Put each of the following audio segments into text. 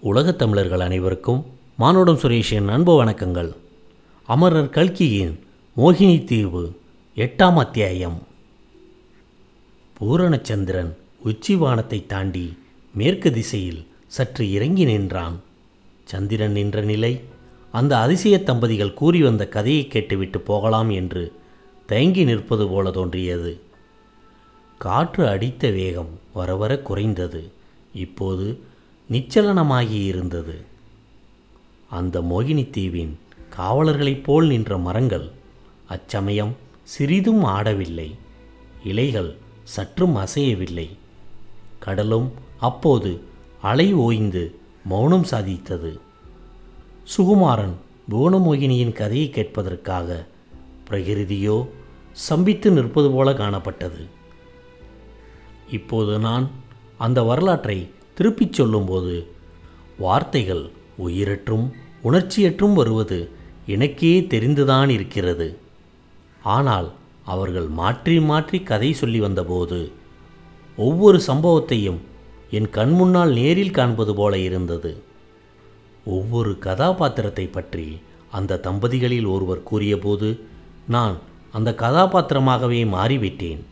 உலகத் தமிழர்கள் அனைவருக்கும் மானுடம் சுரேஷின் அன்பு வணக்கங்கள். அமரர் கல்கியின் மோகினி தீவு எட்டாம் அத்தியாயம். பூரணச்சந்திரன் உச்சிவானத்தை தாண்டி மேற்கு திசையில் சற்று இறங்கி நின்றான். சந்திரன் நின்ற நிலை அந்த அதிசய தம்பதிகள் கூறி வந்த கதையை கேட்டுவிட்டு போகலாம் என்று தயங்கி நிற்பது போல தோன்றியது. காற்று அடித்த வேகம் வர வர குறைந்தது. இப்போது நிச்சலனமாகி இருந்தது அந்த மோகினி தீவின் காவலர்களைப் போல் நின்ற மரங்கள் அச்சமயம் சிறிதும் ஆடவில்லை. இலைகள் சற்றும் அசையவில்லை. கடலும் அப்போது அலை ஓய்ந்து மௌனம் சாதித்தது. சுகுமாரன் புவனமோகினியின் கதையை கேட்பதற்காக பிரகிருதியோ சம்பித்து நிற்பது போல காணப்பட்டது. இப்போது நான் அந்த வரலாற்றை திருப்பிச் சொல்லும்போது வார்த்தைகள் உயிரற்றும் உணர்ச்சியற்றும் வருவது எனக்கே தெரிந்துதான் இருக்கிறது. ஆனால் அவர்கள் மாற்றி மாற்றி கதை சொல்லி வந்தபோது ஒவ்வொரு சம்பவத்தையும் என் கண்முன்னால் நேரில் காண்பது போல இருந்தது. ஒவ்வொரு கதாபாத்திரத்தை பற்றி அந்த தம்பதிகளில் ஒருவர் கூறியபோது நான் அந்த கதாபாத்திரமாகவே மாறிவிட்டேன்.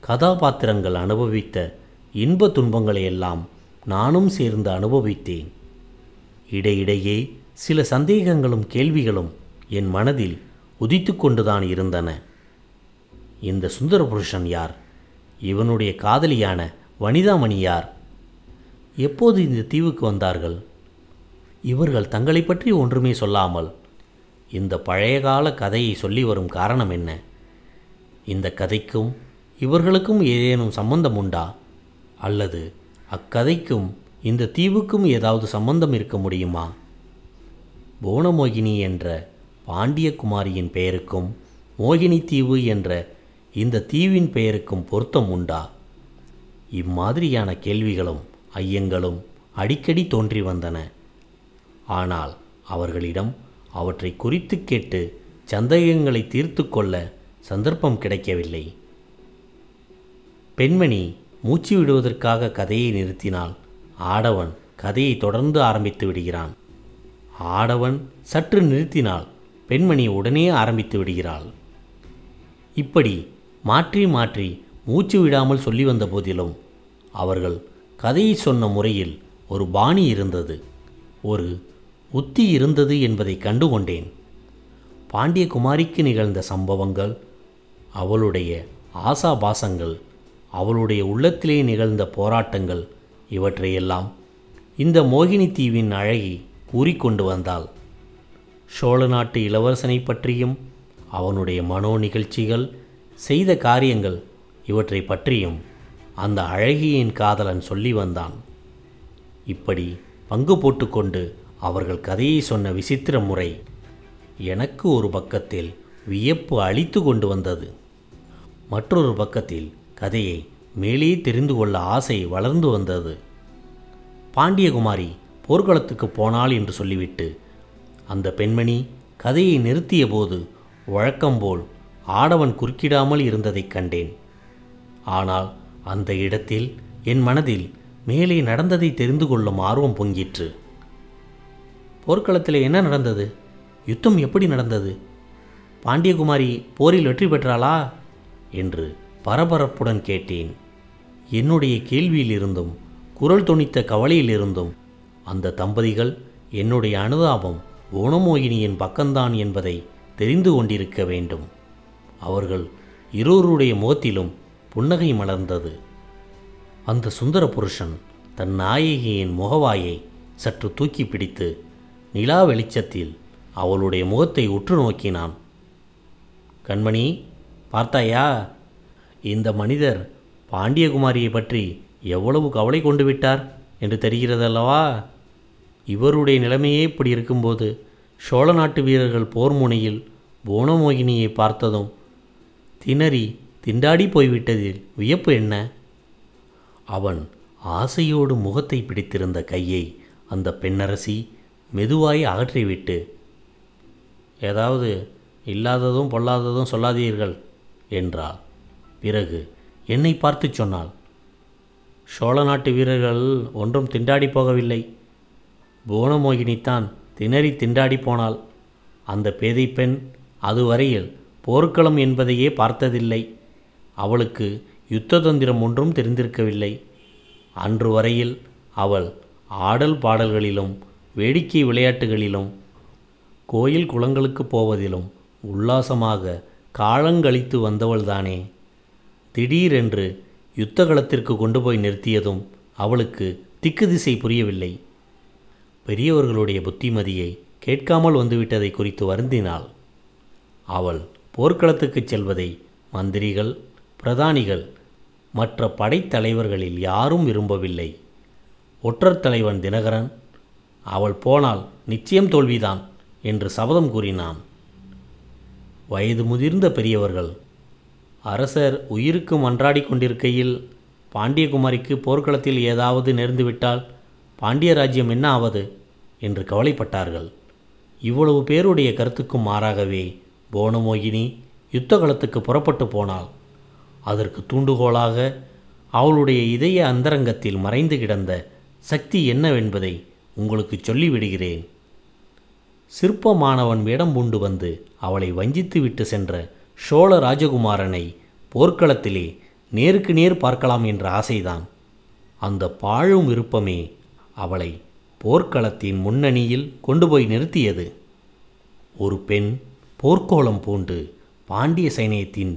கதாபாத்திரங்கள் அனுபவித்த இன்ப துன்பங்களையெல்லாம் நானும் சேர்ந்து அனுபவித்தேன். இடையிடையே சில சந்தேகங்களும் கேள்விகளும் என் மனதில் உதித்து கொண்டுதான் இருந்தன. இந்த சுந்தர புருஷன் யார்? இவனுடைய காதலியான வனிதாமணி யார்? எப்போது இந்த தீவுக்கு வந்தார்கள்? இவர்கள் தங்களை பற்றி ஒன்றுமே சொல்லாமல் இந்த பழையகால கதையை சொல்லி வரும் காரணம் என்ன? இந்த கதைக்கும் இவர்களுக்கும் ஏதேனும் சம்பந்தம் உண்டா? அல்லது அக்கதைக்கும் இந்த தீவுக்கும் ஏதாவது சம்பந்தம் இருக்க முடியுமா? புவனமோகினி என்ற பாண்டியகுமாரியின் பெயருக்கும் மோகினி தீவு என்ற இந்த தீவின் பெயருக்கும் பொருத்தம் உண்டா? இம்மாதிரியான கேள்விகளும் ஐயங்களும் அடிக்கடி தோன்றி வந்தன. ஆனால் அவர்களிடம் அவற்றை குறித்து கேட்டு சந்தேகங்களை தீர்த்து கொள்ள சந்தர்ப்பம் கிடைக்கவில்லை. பெண்மணி மூச்சு விடுவதற்காக கதையை நிறுத்தினால் ஆடவன் கதையை தொடர்ந்து ஆரம்பித்து விடுகிறான். ஆடவன் சற்று நிறுத்தினால் பெண்மணி உடனே ஆரம்பித்து விடுகிறாள். இப்படி மாற்றி மாற்றி மூச்சு விடாமல் சொல்லி வந்த போதிலும் அவர்கள் கதையை சொன்ன முறையில் ஒரு பாணி இருந்தது. ஒரு உத்தி இருந்தது என்பதை கண்டுகொண்டேன். பாண்டியகுமாரிக்கு நிகழ்ந்த சம்பவங்கள் அவளுடைய ஆசாபாசங்கள் அவளுடைய உள்ளத்திலே நிகழ்ந்த போராட்டங்கள் இவற்றையெல்லாம் இந்த மோகினி தீவின் அழகி கூறிக்கொண்டு வந்தாள். சோழ நாட்டு இளவரசனை பற்றியும் அவனுடைய மனோ நிகழ்ச்சிகள் செய்த காரியங்கள் இவற்றை பற்றியும் அந்த அழகியின் காதலன் சொல்லி வந்தான். இப்படி பங்கு போட்டுக்கொண்டு அவர்கள் கதையை சொன்ன விசித்திர முறை எனக்கு ஒரு பக்கத்தில் வியப்பு அளித்து கொண்டு வந்தது. மற்றொரு பக்கத்தில் கதையை மேலே தெரிந்து கொள்ள ஆசை வளர்ந்து வந்தது. பாண்டியகுமாரி போர்க்களத்துக்கு போனாள் என்று சொல்லிவிட்டு அந்த பெண்மணி கதையை நிறுத்திய போது வழக்கம்போல் ஆடவன் குறுக்கிடாமல் இருந்ததைக் கண்டேன். ஆனால் அந்த இடத்தில் என் மனதில் மேலே நடந்ததை தெரிந்து கொள்ளும் ஆர்வம் பொங்கிற்று. போர்க்களத்தில் என்ன நடந்தது? யுத்தம் எப்படி நடந்தது? பாண்டியகுமாரி போரில் வெற்றி பெற்றாளா? என்று பரபரப்புடன் கேட்டேன். என்னுடைய கேள்வியிலிருந்தும் குரல் தொனித்த கவலையிலிருந்தும் அந்த தம்பதிகள் என்னுடைய அனுதாபம் குணமோகினியின் பக்கம்தான் என்பதை தெரிந்து கொண்டிருக்க வேண்டும். அவர்கள் இருவருடைய முகத்திலும் புன்னகை மலர்ந்தது. அந்த சுந்தர புருஷன் தன் நாயகியின் முகவாயை சற்று தூக்கி பிடித்து நிலா வெளிச்சத்தில் அவளுடைய முகத்தை உற்று நோக்கினான். கண்மணி பார்த்தாயா? இந்த மனிதர் பாண்டியகுமாரியை பற்றி எவ்வளவு கவலை கொண்டு விட்டார் என்று தெரிகிறதல்லவா? இவருடைய நிலைமையே இப்படி இருக்கும்போது சோழ நாட்டு வீரர்கள் போர் முனையில் புவனமோகினியை பார்த்ததும் திணறி திண்டாடி போய்விட்டதில் வியப்பு என்ன? அவன் ஆசையோடு முகத்தை பிடித்திருந்த கையை அந்த பெண்ணரசி மெதுவாய் அகற்றிவிட்டு ஏதாவது இல்லாததும் பொல்லாததும் சொல்லாதீர்கள் என்றாள். பிறகு என்னை பார்த்து சொன்னாள். சோழ நாட்டு வீரர்கள் ஒன்றும் திண்டாடி போகவில்லை. புவனமோகினித்தான் திணறி திண்டாடி போனாள். அந்த பேதை பெண் அதுவரையில் போர்க்களம் என்பதையே பார்த்ததில்லை. அவளுக்கு யுத்த தந்திரம் ஒன்றும் தெரிந்திருக்கவில்லை. அன்று வரையில் அவள் ஆடல் பாடல்களிலும் வேடிக்கை விளையாட்டுகளிலும் கோயில் குளங்களுக்கு போவதிலும் உல்லாசமாக காலங்கழித்து வந்தவள்தானே. திடீரென்று யுத்த களத்திற்கு கொண்டு போய் நிறுத்தியதும் அவளுக்கு திக்கு திசை புரியவில்லை. பெரியவர்களுடைய புத்திமதியை கேட்காமல் வந்துவிட்டதை குறித்து வருந்தினாள். அவள் போர்க்களத்துக்குச் செல்வதை மந்திரிகள் பிரதானிகள் மற்ற படைத்தலைவர்களில் யாரும் விரும்பவில்லை. ஒற்றர் தலைவன் தினகரன் அவள் போனால் நிச்சயம் தோல்விதான் என்று சபதம் கூறினான். வயது முதிர்ந்த பெரியவர்கள் அரசர் உயிருக்கு மன்றாடி கொண்டிருக்கையில் பாண்டியகுமாரிக்கு போர்க்களத்தில் ஏதாவது நேர்ந்துவிட்டால் பாண்டிய ராஜ்யம் என்ன ஆவது? என்று கவலைப்பட்டார்கள். இவ்வளவு பேருடைய கருத்துக்கும் மாறாகவே போனமோகினி யுத்த களத்துக்கு புறப்பட்டு போனாள். அதற்கு தூண்டுகோலாக அவளுடைய இதய அந்தரங்கத்தில் மறைந்து கிடந்த சக்தி என்னவென்பதை உங்களுக்கு சொல்லிவிடுகிறேன். சிற்பமானவன் வேடம் பூண்டு வந்து அவளை வஞ்சித்து விட்டு சென்ற சோழ ராஜகுமாரனை போர்க்களத்திலே நேருக்கு நேர் பார்க்கலாம் என்ற ஆசைதான். அந்த பாழும் விருப்பமே அவளை போர்க்களத்தின் முன்னணியில் கொண்டு போய் நிறுத்தியது. ஒரு பெண் போர்க்கோளம் பூண்டு பாண்டிய சைனியத்தின்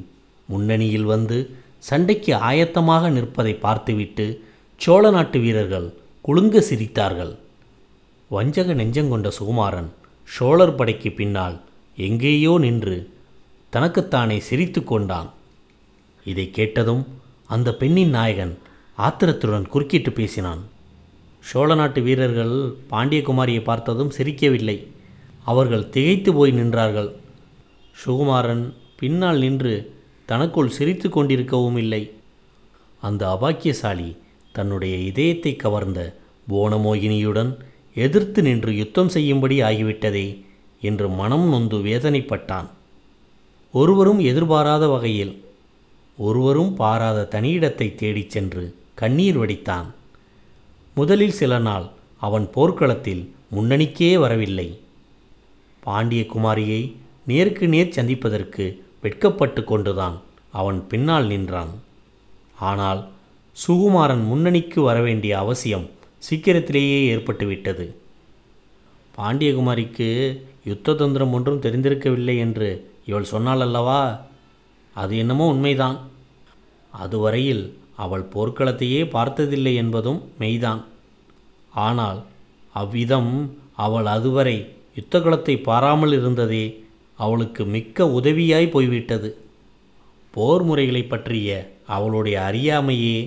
முன்னணியில் வந்து சண்டைக்கு ஆயத்தமாக நிற்பதை பார்த்துவிட்டு சோழ நாட்டு வீரர்கள் குலுங்க சிரித்தார்கள். வஞ்சக நெஞ்சங்கொண்ட சுகுமாரன் சோழர் படைக்கு பின்னால் எங்கேயோ நின்று தனக்குத்தானே சிரித்து கொண்டான். இதை கேட்டதும் அந்த பெண்ணின் நாயகன் ஆத்திரத்துடன் குறுக்கிட்டு பேசினான். சோழ நாட்டு வீரர்கள் பாண்டியகுமாரியை பார்த்ததும் சிரிக்கவில்லை. அவர்கள் திகைத்து போய் நின்றார்கள். சுகுமாரன் பின்னால் நின்று தனக்குள் சிரித்து கொண்டிருக்கவும் இல்லை. அந்த அபாக்கியசாலி தன்னுடைய இதயத்தை கவர்ந்த போனமோகினியுடன் எதிர்த்து நின்று யுத்தம் செய்யும்படி ஆகிவிட்டதே என்று மனம் நொந்து வேதனைப்பட்டான். ஒருவரும் எதிர்பாராத வகையில் ஒருவரும் பாராத தனியிடத்தை தேடிச் சென்று கண்ணீர் வடித்தான். முதலில் சில நாள் அவன் போர்க்களத்தில் முன்னணிக்கே வரவில்லை. பாண்டிய குமாரியை நேருக்கு நேர் சந்திப்பதற்கு வெட்கப்பட்டு கொண்டுதான் அவன் பின்னால் நின்றான். ஆனால் சுகுமாரன் முன்னணிக்கு வரவேண்டிய அவசியம் சீக்கிரத்திலேயே ஏற்பட்டுவிட்டது. பாண்டியகுமாரிக்கு யுத்த தந்திரம் ஒன்றும் தெரிந்திருக்கவில்லை என்று இவள் சொன்னாள் அல்லவா? அது என்னமோ உண்மைதான். அதுவரையில் அவள் போர்க்களத்தையே பார்த்ததில்லை என்பதும் மெய்தான். ஆனால் அவ்விதம் அவள் அதுவரை யுத்தகளத்தை பாராமல் இருந்ததே அவளுக்கு மிக்க உதவியாய் போய்விட்டது. போர் முறைகளை பற்றிய அவளுடைய அறியாமையே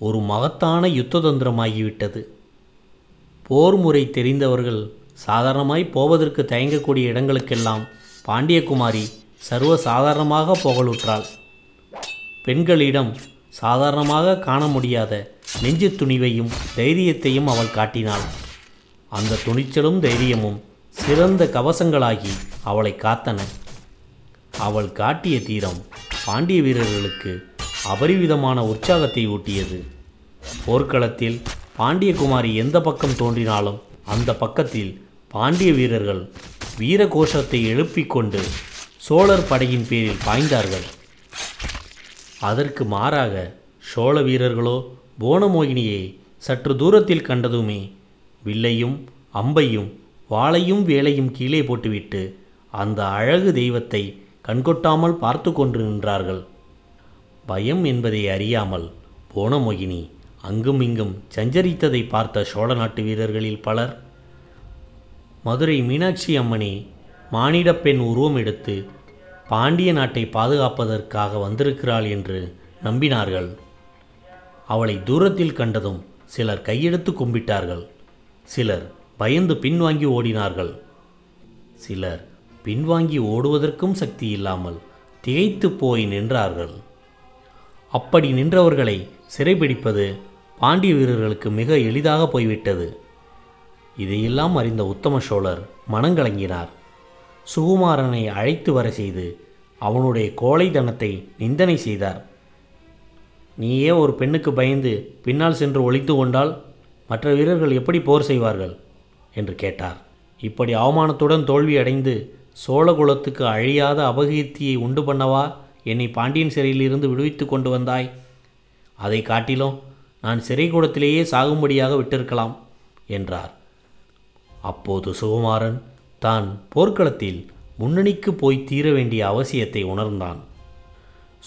ஒரு மகத்தான யுத்த தந்திரமாகிவிட்டது போர் முறை தெரிந்தவர்கள் சாதாரணமாய் போவதற்கு தயங்கக்கூடிய இடங்களுக்கெல்லாம் பாண்டியகுமாரி சர்வ சாதாரணமாக புகழுற்றாள். பெண்களிடம் சாதாரணமாக காண முடியாத நெஞ்சு துணிவையும் தைரியத்தையும் அவள் காட்டினாள். அந்த துணிச்சலும் தைரியமும் சிறந்த கவசங்களாகி அவளை காத்தன. அவள் காட்டிய தீரம் பாண்டிய வீரர்களுக்கு அபரிவிதமான உற்சாகத்தை ஊட்டியது. போர்க்களத்தில் பாண்டியகுமாரி எந்த பக்கம் தோன்றினாலும் அந்த பக்கத்தில் பாண்டிய வீரர்கள் வீர கோஷத்தை எழுப்பிக் கொண்டு சோழர் படையின் பேரில் பாய்ந்தார்கள். அதற்கு மாறாக சோழ வீரர்களோ போனமோகினியை சற்று தூரத்தில் கண்டதுமே வில்லையும் அம்பையும் வாளையும் வேலையும் கீழே போட்டுவிட்டு அந்த அழகு தெய்வத்தை கண்கொட்டாமல் பார்த்து கொண்டு நின்றார்கள். பயம் என்பதை அறியாமல் போனமோகினி அங்கும் இங்கும் சஞ்சரித்ததை பார்த்த சோழ நாட்டு வீரர்களில் பலர் மதுரை மீனாட்சி அம்மனே மானிடப் பெண் உருவம் எடுத்து பாண்டிய நாட்டை பாதுகாப்பதற்காக வந்திருக்கிறாள் என்று நம்பினார்கள். அவளை தூரத்தில் கண்டதும் சிலர் கையெடுத்து கும்பிட்டார்கள். சிலர் பயந்து பின்வாங்கி ஓடினார்கள். சிலர் பின்வாங்கி ஓடுவதற்கும் சக்தி இல்லாமல் திகைத்து போய் நின்றார்கள். அப்படி நின்றவர்களை சிறைபிடிப்பது பாண்டிய வீரர்களுக்கு மிக எளிதாக போய்விட்டது. இதையெல்லாம் அறிந்த உத்தம சோழர் மனங்கலங்கினார். சுகுமாரனை அழைத்து வர செய்து அவனுடைய கோழைத்தனத்தை நிந்தனை செய்தார். நீயே ஒரு பெண்ணுக்கு பயந்து பின்னால் சென்று ஒழித்து கொண்டால் மற்ற வீரர்கள் எப்படி போர் செய்வார்கள்? என்று கேட்டார். இப்படி அவமானத்துடன் தோல்வியடைந்து சோழகுலத்துக்கு அழியாத அபகீர்த்தியை உண்டு பண்ணவா என்னை பாண்டியன் சிறையிலிருந்து விடுவித்து கொண்டு வந்தாய்? அதை காட்டிலும் நான் சிறைக்கூடத்திலேயே சாகும்படியாக விட்டிருக்கலாம் என்றார். அப்போது சுகுமாரன் தான் போர்க்களத்தில் முன்னணிக்கு போய் தீர வேண்டிய அவசியத்தை உணர்ந்தான்.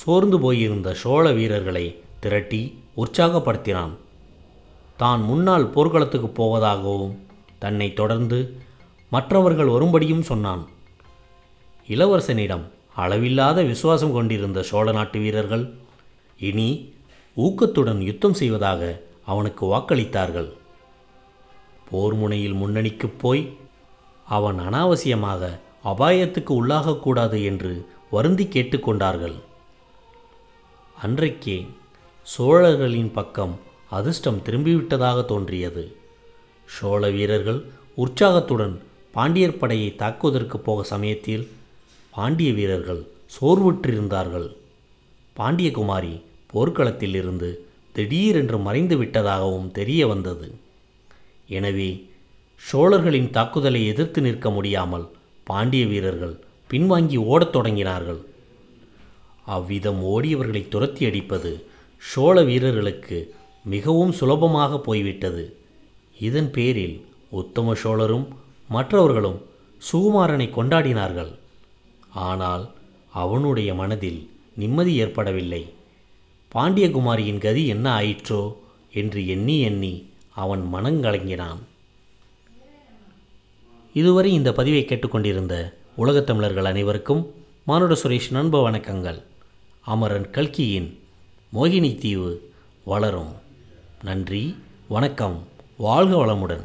சோர்ந்து போயிருந்த சோழ வீரர்களை திரட்டி உற்சாகப்படுத்தினான். தான் முன்னால் போர்க்களத்துக்கு போவதாகவும் தன்னை தொடர்ந்து மற்றவர்கள் வரும்படியும் சொன்னான். இளவரசனிடம் அளவில்லாத விசுவாசம் கொண்டிருந்த சோழ நாட்டு வீரர்கள் இனி ஊக்கத்துடன் யுத்தம் செய்வதாக அவனுக்கு வாக்களித்தார்கள். போர் முனையில் முன்னணிக்குப் போய் அவன் அனாவசியமாக அபாயத்துக்கு உள்ளாகக்கூடாது என்று வருந்தி கேட்டுக்கொண்டார்கள். அன்றைக்கே சோழர்களின் பக்கம் அதிர்ஷ்டம் திரும்பிவிட்டதாக தோன்றியது. சோழ வீரர்கள் உற்சாகத்துடன் பாண்டியர் படையை தாக்குவதற்கு போக சமயத்தில் பாண்டிய வீரர்கள் சோர்வுற்றிருந்தார்கள். பாண்டியகுமாரி போர்க்களத்தில் இருந்து திடீரென்று மறைந்து விட்டதாகவும் தெரிய வந்தது எனவே சோழர்களின் தாக்குதலை எதிர்த்து நிற்க முடியாமல் பாண்டிய வீரர்கள் பின்வாங்கி ஓடத் தொடங்கினார்கள். அவ்விதம் ஓடியவர்களை துரத்தி அடிப்பது சோழ வீரர்களுக்கு மிகவும் சுலபமாக போய்விட்டது. இதன் பேரில் உத்தம சோழரும் மற்றவர்களும் சுகுமாரனை கொண்டாடினார்கள். ஆனால் அவனுடைய மனதில் நிம்மதி ஏற்படவில்லை. பாண்டியகுமாரியின் கதி என்ன ஆயிற்றோ என்று எண்ணி எண்ணி அவன் மனங்கலங்கினான். இதுவரை இந்த பதிவை கேட்டுக்கொண்டிருந்த உலகத் தமிழர்கள் அனைவருக்கும் மானுட சுரேஷ் நண்ப வணக்கங்கள். அமரன் கல்கியின் மோகினி தீவு வளரும். நன்றி வணக்கம் வாழ்க வளமுடன்.